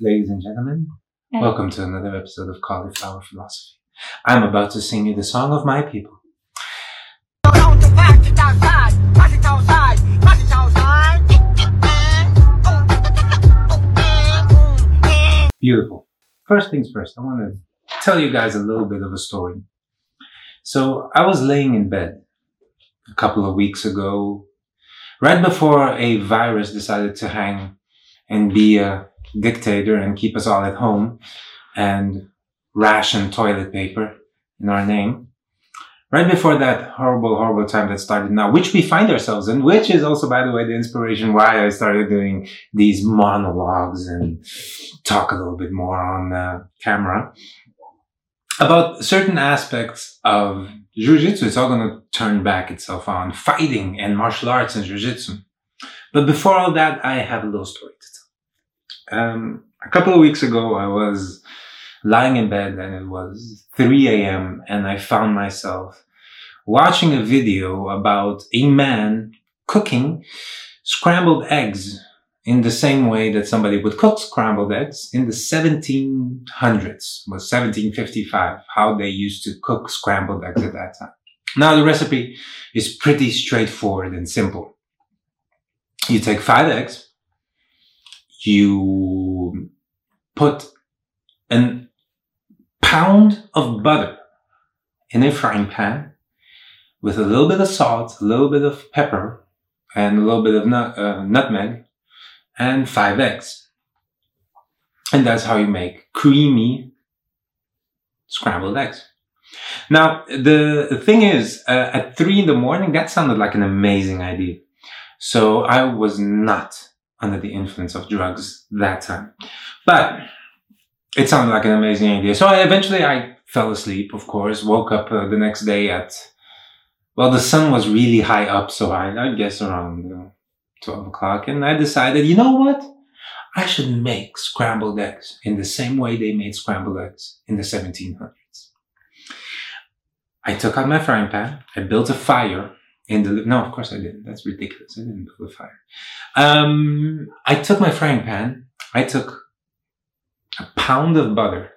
Ladies and gentlemen, welcome to another episode of Cauliflower Philosophy. I'm about to sing you the song of my people. Beautiful. First things first, I want to tell you guys a little bit of a story. So I was laying in bed a couple of weeks ago, right before a virus decided to hang and be a dictator and keep us all at home and ration toilet paper in our name. Right before that horrible, horrible time that started now, which we find ourselves in, which is also, by the way, the inspiration why I started doing these monologues and talk a little bit more on uh, camera about certain aspects of Jiu-Jitsu. It's all going to turn back itself on fighting and martial arts and Jiu-Jitsu. But before all that, I have a little story to tell. Um, a couple of weeks ago, I was lying in bed and it was 3 a.m. and I found myself watching a video about a man cooking scrambled eggs in the same way that somebody would cook scrambled eggs in the 1700s, was 1755, how they used to cook scrambled eggs at that time. Now the recipe is pretty straightforward and simple. You take five eggs, you put an pound of butter in a frying pan with a little bit of salt, a little bit of pepper, and a little bit of nut, uh, nutmeg, and five eggs. And that's how you make creamy scrambled eggs. Now, the thing is, uh, at three in the morning, that sounded like an amazing idea. So I was not under the influence of drugs that time. But it sounded like an amazing idea. So I eventually I fell asleep, of course, woke up uh, the next day at, well, the sun was really high up. So I, I guess around uh, 12 o'clock. And I decided, you know what? I should make scrambled eggs in the same way they made scrambled eggs in the 1700s. I took out my frying pan. I built a fire in the, no, of course I didn't. That's ridiculous. I didn't build a fire. Um, I took my frying pan. I took a pound of butter.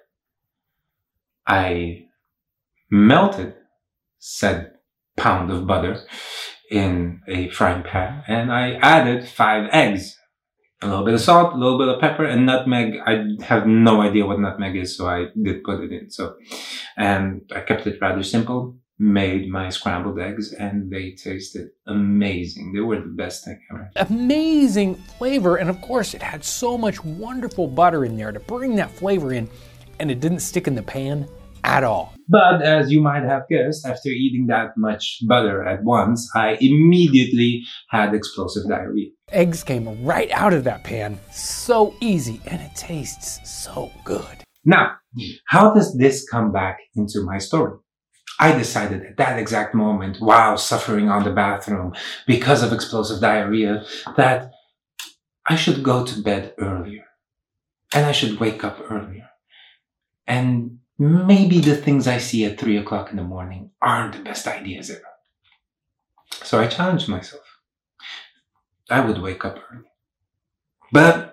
I melted said pound of butter in a frying pan and I added five eggs, a little bit of salt, a little bit of pepper and nutmeg. I have no idea what nutmeg is, so I did put it in. So, and I kept it rather simple, made my scrambled eggs and they tasted amazing. They were the best thing ever. amazing flavor. And of course, it had so much wonderful butter in there to bring that flavor in, and it didn't stick in the pan at all. But as you might have guessed, after eating that much butter at once, I immediately had explosive diarrhea. Eggs came right out of that pan, so easy, and it tastes so good. Now, how does this come back into my story? I decided at that exact moment, while suffering on the bathroom because of explosive diarrhea, that I should go to bed earlier. And I should wake up earlier. And maybe the things I see at three o'clock in the morning aren't the best ideas ever. So I challenged myself. I would wake up early. But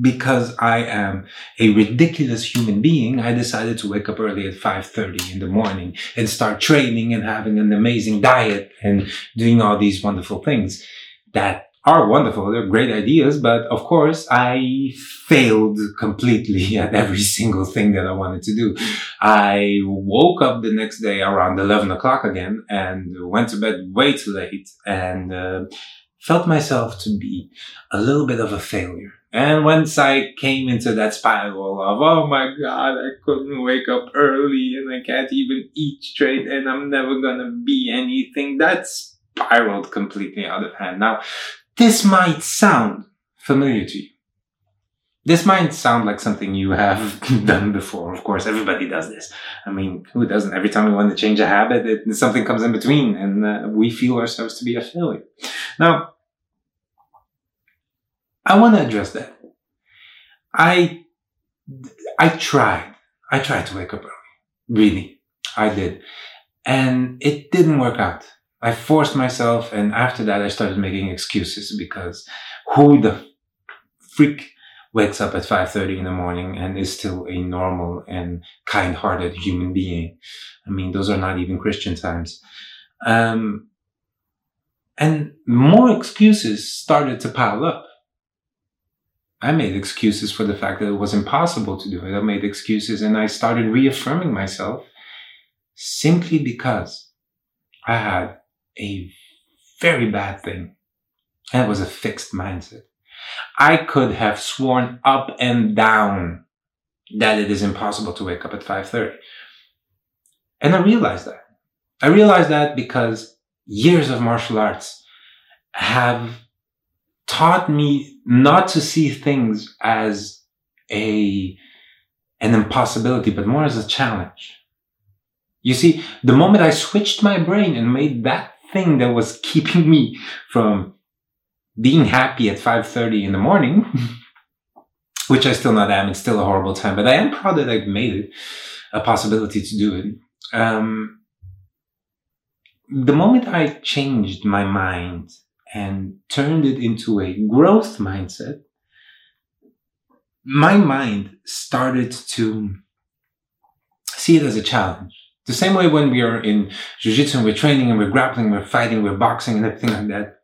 because I am a ridiculous human being, I decided to wake up early at 5.30 in the morning and start training and having an amazing diet and doing all these wonderful things that are wonderful. They're great ideas, but of course I failed completely at every single thing that I wanted to do. I woke up the next day around 11 o'clock again and went to bed way too late and uh, felt myself to be a little bit of a failure. And once I came into that spiral of, oh my God, I couldn't wake up early and I can't even eat straight and I'm never gonna be anything, that spiraled completely out of hand. Now, this might sound familiar to you. This might sound like something you have done before. Of course, everybody does this. I mean, who doesn't? Every time we want to change a habit, it, something comes in between and uh, we feel ourselves to be a failure. Now, I want to address that. I, I tried. I tried to wake up early. Really. I did. And it didn't work out. I forced myself and after that I started making excuses because who the freak wakes up at 5.30 in the morning and is still a normal and kind-hearted human being. I mean, those are not even Christian times. Um, and more excuses started to pile up. I made excuses for the fact that it was impossible to do it. I made excuses and I started reaffirming myself simply because I had a very bad thing. And it was a fixed mindset. I could have sworn up and down that it is impossible to wake up at 5.30. And I realized that. I realized that because years of martial arts have taught me not to see things as a, an impossibility, but more as a challenge. You see, the moment I switched my brain and made that thing that was keeping me from being happy at 5.30 in the morning, which I still not am, it's still a horrible time, but I am proud that I've made it a possibility to do it. Um, the moment I changed my mind and turned it into a growth mindset, my mind started to see it as a challenge. The same way when we are in jiu-jitsu and we're training and we're grappling, we're fighting, we're boxing and everything like that,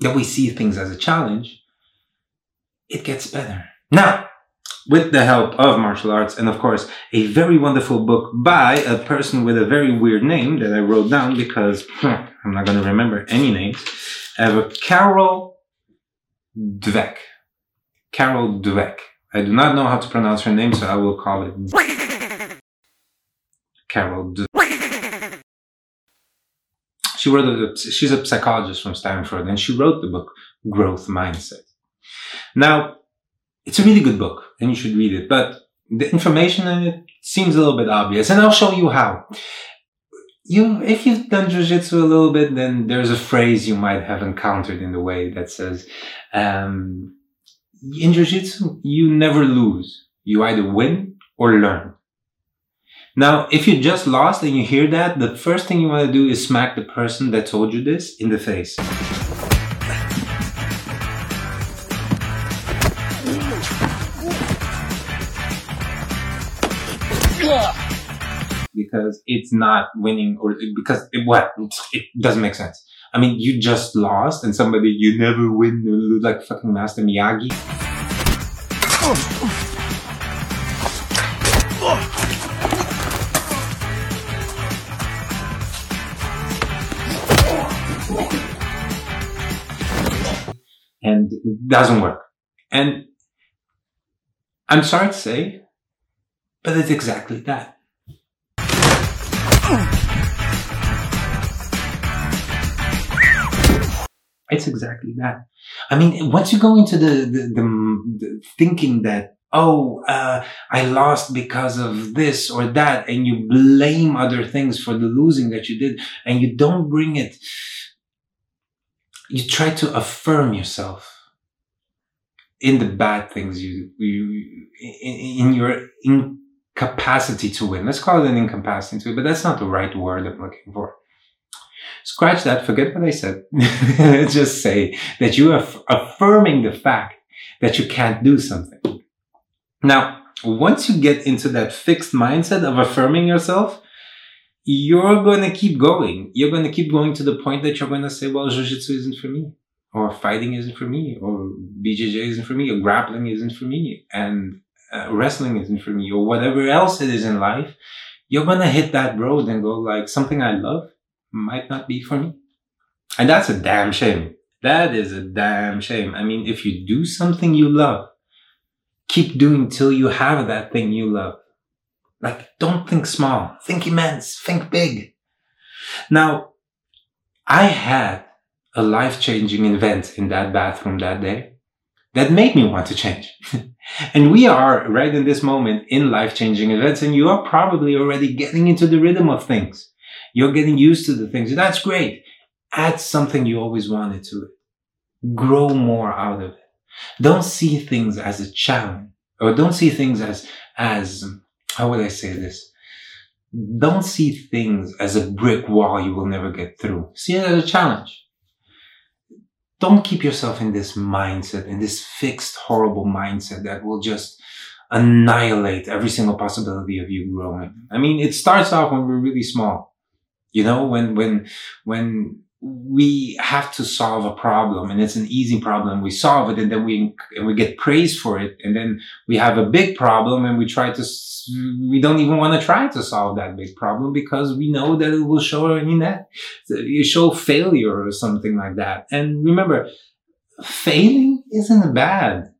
that we see things as a challenge, it gets better. Now, with the help of martial arts and of course a very wonderful book by a person with a very weird name that I wrote down because hmm, I'm not going to remember any names. A Carol Dweck. Carol Dweck. I do not know how to pronounce her name, so I will call it Carol Dweck. She wrote a, she's a psychologist from Stanford and she wrote the book Growth Mindset. Now, it's a really good book and you should read it, but the information in it seems a little bit obvious and I'll show you how. You if you've done jiu-jitsu a little bit then there's a phrase you might have encountered in the way that says um, in jiu-jitsu you never lose. You either win or learn. Now if you just lost and you hear that the first thing you want to do is smack the person that told you this in the face because it's not winning or because it, what it doesn't make sense. I mean, you just lost and somebody you never win like fucking Master Miyagi. And it doesn't work. And I'm sorry to say, but it's exactly that. It's exactly that. I mean, once you go into the, the, the, the thinking that, oh, uh, I lost because of this or that, and you blame other things for the losing that you did, and you don't bring it, you try to affirm yourself in the bad things you, you in, in your incapacity to win. Let's call it an incapacity to win, but that's not the right word I'm looking for scratch that, forget what I said. Just say that you are affirming the fact that you can't do something. Now, once you get into that fixed mindset of affirming yourself, you're going to keep going. You're going to keep going to the point that you're going to say, well, jiu-jitsu isn't for me, or fighting isn't for me, or BJJ isn't for me, or grappling isn't for me, and uh, wrestling isn't for me, or whatever else it is in life. You're to hit that road and go like, something I love might not be for me. And that's a damn shame. That is a damn shame. I mean, if you do something you love, keep doing till you have that thing you love. Like, don't think small, think immense, think big. Now, I had a life changing event in that bathroom that day that made me want to change. and we are right in this moment in life changing events, and you are probably already getting into the rhythm of things. You're getting used to the things. That's great. Add something you always wanted to it. Grow more out of it. Don't see things as a challenge or don't see things as, as, how would I say this? Don't see things as a brick wall you will never get through. See it as a challenge. Don't keep yourself in this mindset, in this fixed, horrible mindset that will just annihilate every single possibility of you growing. I mean, it starts off when we're really small. You know, when, when, when we have to solve a problem and it's an easy problem. We solve it and then we, and we get praise for it. And then we have a big problem and we try to, we don't even want to try to solve that big problem because we know that it will show you show failure or something like that. And remember, failing isn't bad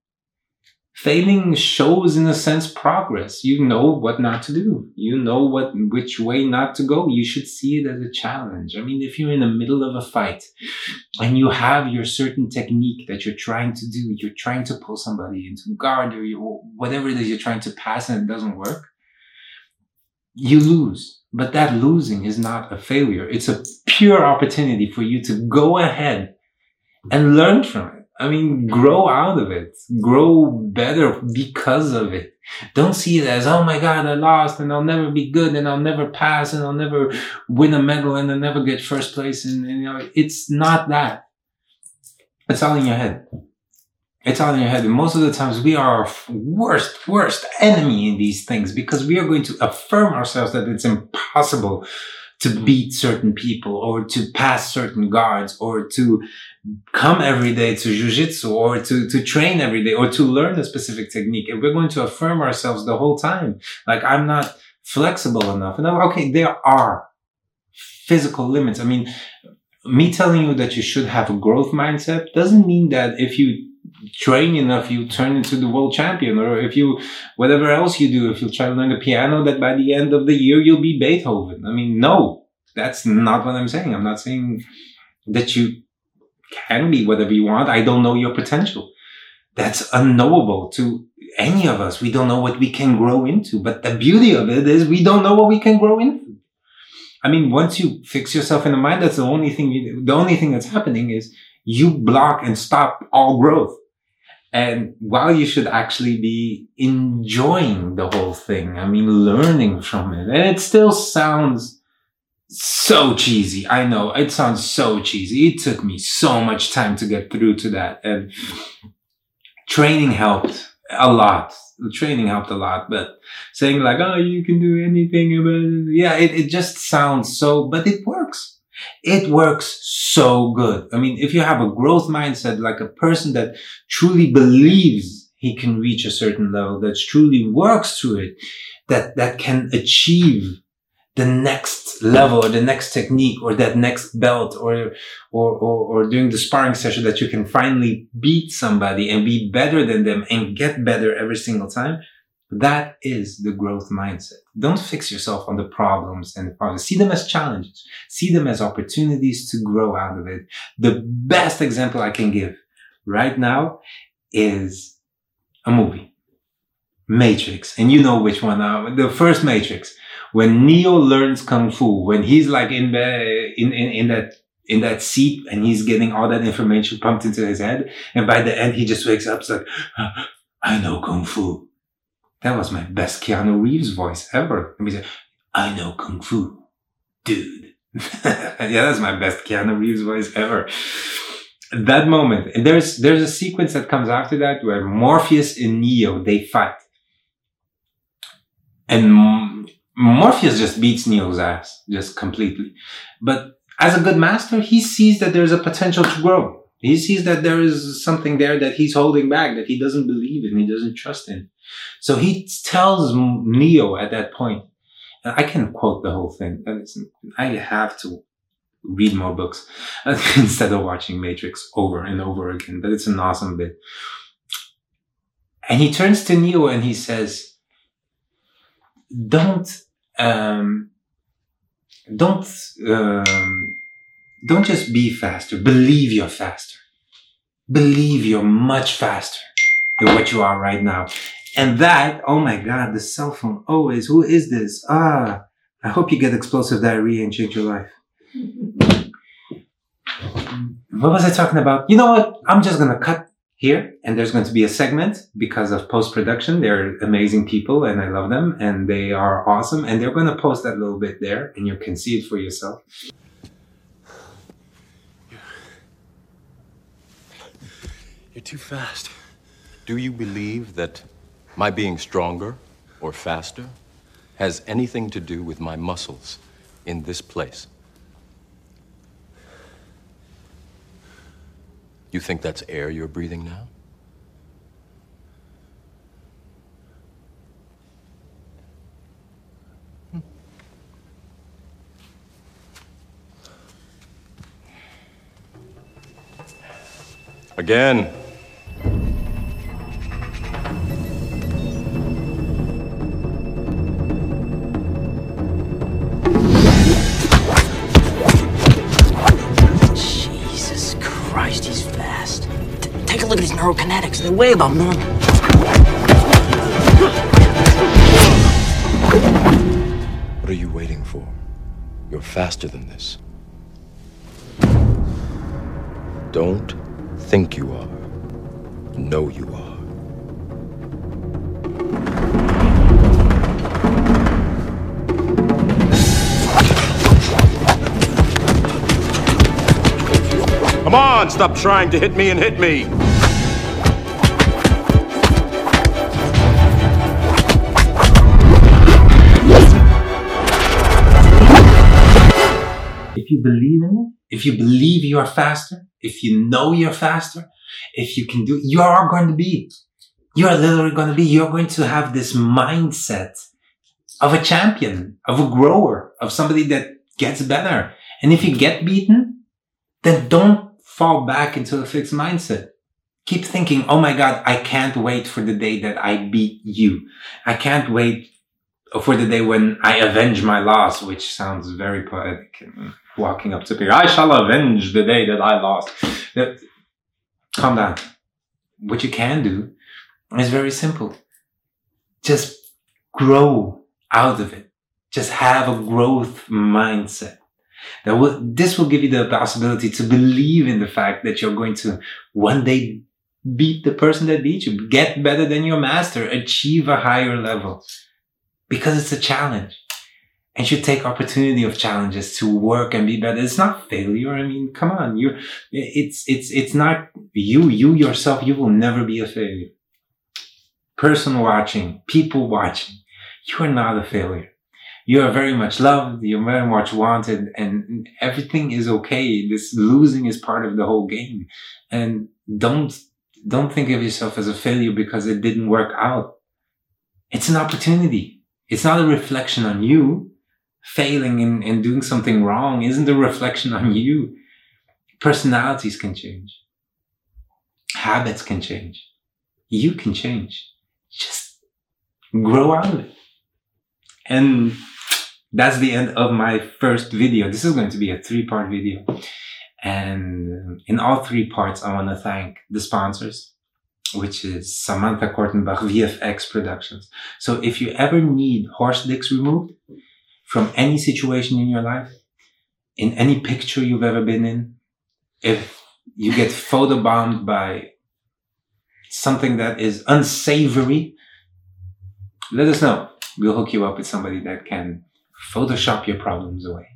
failing shows in a sense progress. You know what not to do. You know what which way not to go. You should see it as a challenge. I mean if you're in the middle of a fight and you have your certain technique that you're trying to do you're trying to pull somebody into guard or you, whatever it is you're trying to pass and it doesn't work you lose. But that losing is not a failure. It's a pure opportunity for you to go ahead and learn from it I mean, grow out of it, grow better because of it. Don't see it as, oh my God, I lost and I'll never be good and I'll never pass and I'll never win a medal and I'll never get first place. And, and you know, it's not that. It's all in your head. It's all in your head. And most of the times we are our worst, worst enemy in these things because we are going to affirm ourselves that it's impossible to beat certain people or to pass certain guards or to come every day to jujitsu or to, to train every day or to learn a specific technique. And we're going to affirm ourselves the whole time. Like I'm not flexible enough. And I'm, okay, there are physical limits. I mean, me telling you that you should have a growth mindset doesn't mean that if you train enough, you turn into the world champion, or if you, whatever else you do, if you try to learn the piano, that by the end of the year, you'll be Beethoven. I mean, no, that's not what I'm saying. I'm not saying that you can be whatever you want. I don't know your potential. That's unknowable to any of us. We don't know what we can grow into. But the beauty of it is we don't know what we can grow into. I mean, once you fix yourself in the mind, that's the only thing you, the only thing that's happening is you block and stop all growth. And while you should actually be enjoying the whole thing, I mean, learning from it, and it still sounds so cheesy. I know it sounds so cheesy. It took me so much time to get through to that. And training helped a lot. The training helped a lot, but saying like, oh, you can do anything about it. Yeah, it, it just sounds so, but it works. It works so good. I mean, if you have a growth mindset, like a person that truly believes he can reach a certain level, that truly works to it, that, that can achieve the next level or the next technique or that next belt or, or, or, or during the sparring session that you can finally beat somebody and be better than them and get better every single time. That is the growth mindset. Don't fix yourself on the problems and the problems. See them as challenges. See them as opportunities to grow out of it. The best example I can give right now is a movie. Matrix. And you know which one. Uh, the first Matrix when Neo learns kung fu, when he's like in the in, in, in that in that seat and he's getting all that information pumped into his head, and by the end he just wakes up, like, ah, I know kung fu. That was my best Keanu Reeves voice ever. And he said, I know kung fu, dude. yeah, that's my best Keanu Reeves voice ever. That moment, and there's there's a sequence that comes after that where Morpheus and Neo they fight, and Morpheus just beats Neo's ass, just completely. But as a good master, he sees that there's a potential to grow. He sees that there is something there that he's holding back, that he doesn't believe in, he doesn't trust in. So he tells Neo at that point, I can quote the whole thing. I have to read more books instead of watching Matrix over and over again, but it's an awesome bit. And he turns to Neo and he says, don't um, don't um, don't just be faster. Believe you're faster. Believe you're much faster than what you are right now. And that, oh my God, the cell phone always. Who is this? Ah, I hope you get explosive diarrhea and change your life. what was I talking about? You know what? I'm just gonna cut here and there's going to be a segment because of post production they're amazing people and i love them and they are awesome and they're going to post that little bit there and you can see it for yourself You're too fast. Do you believe that my being stronger or faster has anything to do with my muscles in this place? You think that's air you're breathing now? Hmm. Again. Neurokinetics. They're way above normal. What are you waiting for? You're faster than this. Don't think you are. Know you are. Come on, stop trying to hit me and hit me. If you believe in it, if you believe you are faster, if you know you're faster, if you can do, you are going to be. You are literally going to be, you're going to have this mindset of a champion, of a grower, of somebody that gets better. And if you get beaten, then don't fall back into a fixed mindset. Keep thinking, oh my God, I can't wait for the day that I beat you. I can't wait for the day when I avenge my loss, which sounds very poetic. Walking up to people, I shall avenge the day that I lost. That, calm down. What you can do is very simple. Just grow out of it. Just have a growth mindset. That will, this will give you the possibility to believe in the fact that you're going to one day beat the person that beat you, get better than your master, achieve a higher level because it's a challenge and you take opportunity of challenges to work and be better. It's not failure. I mean, come on, you, it's, it's, it's not you, you yourself, you will never be a failure. Person watching, people watching, you are not a failure. You are very much loved. You're very much wanted and everything is okay. This losing is part of the whole game. And don't, don't think of yourself as a failure because it didn't work out. It's an opportunity. It's not a reflection on you. Failing and, and doing something wrong isn't a reflection on you. Personalities can change. Habits can change. You can change. Just grow out of it. And that's the end of my first video. This is going to be a three part video. And in all three parts, I want to thank the sponsors, which is Samantha Kortenbach, VFX Productions. So if you ever need horse dicks removed from any situation in your life, in any picture you've ever been in, if you get photobombed by something that is unsavory, let us know. We'll hook you up with somebody that can Photoshop your problems away.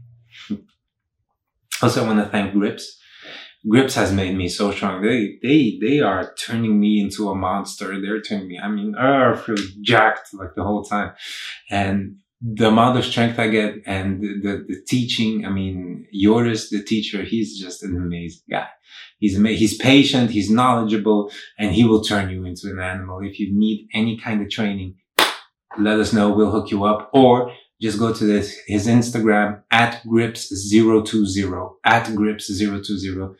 Also, I want to thank Grips. Grips has made me so strong. They, they, they are turning me into a monster. They're turning me, I mean, I feel jacked like the whole time. And the amount of strength I get and the, the, the teaching, I mean, Joris, the teacher, he's just an amazing guy. He's ama- he's patient, he's knowledgeable, and he will turn you into an animal. If you need any kind of training, let us know. We'll hook you up or just go to this, his Instagram at grips020 at grips020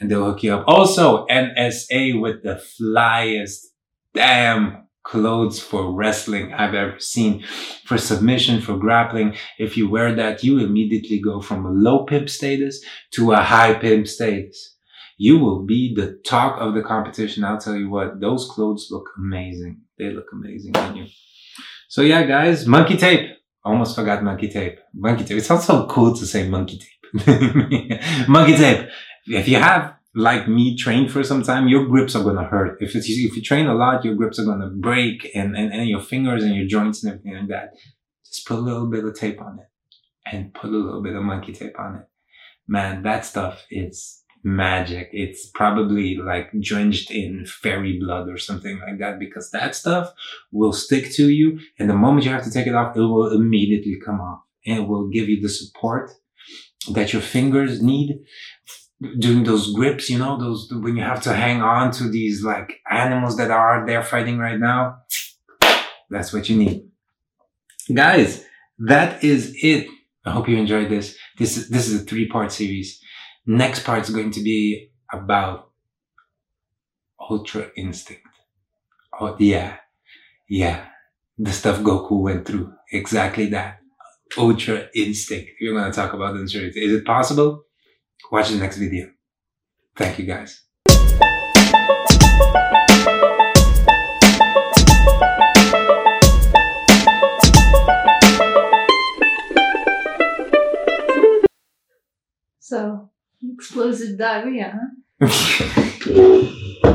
and they'll hook you up. Also NSA with the flyest damn clothes for wrestling I've ever seen for submission, for grappling. If you wear that, you immediately go from a low pimp status to a high pimp status. You will be the talk of the competition. I'll tell you what, those clothes look amazing. They look amazing on you. So yeah, guys, monkey tape. Almost forgot monkey tape. Monkey tape. It sounds so cool to say monkey tape. monkey tape. If you have, like me, trained for some time, your grips are gonna hurt. If it's, if you train a lot, your grips are gonna break and, and, and your fingers and your joints and everything like that. Just put a little bit of tape on it and put a little bit of monkey tape on it. Man, that stuff is magic. It's probably like drenched in fairy blood or something like that because that stuff will stick to you. And the moment you have to take it off, it will immediately come off and it will give you the support that your fingers need doing those grips, you know, those when you have to hang on to these like animals that are there fighting right now. That's what you need. Guys, that is it. I hope you enjoyed this. This this is a three part series. Next part is going to be about Ultra Instinct. Oh yeah, yeah, the stuff Goku went through. Exactly that. Ultra Instinct. You're gonna talk about the Is it possible? Watch the next video. Thank you guys. So, explosive diarrhea, huh?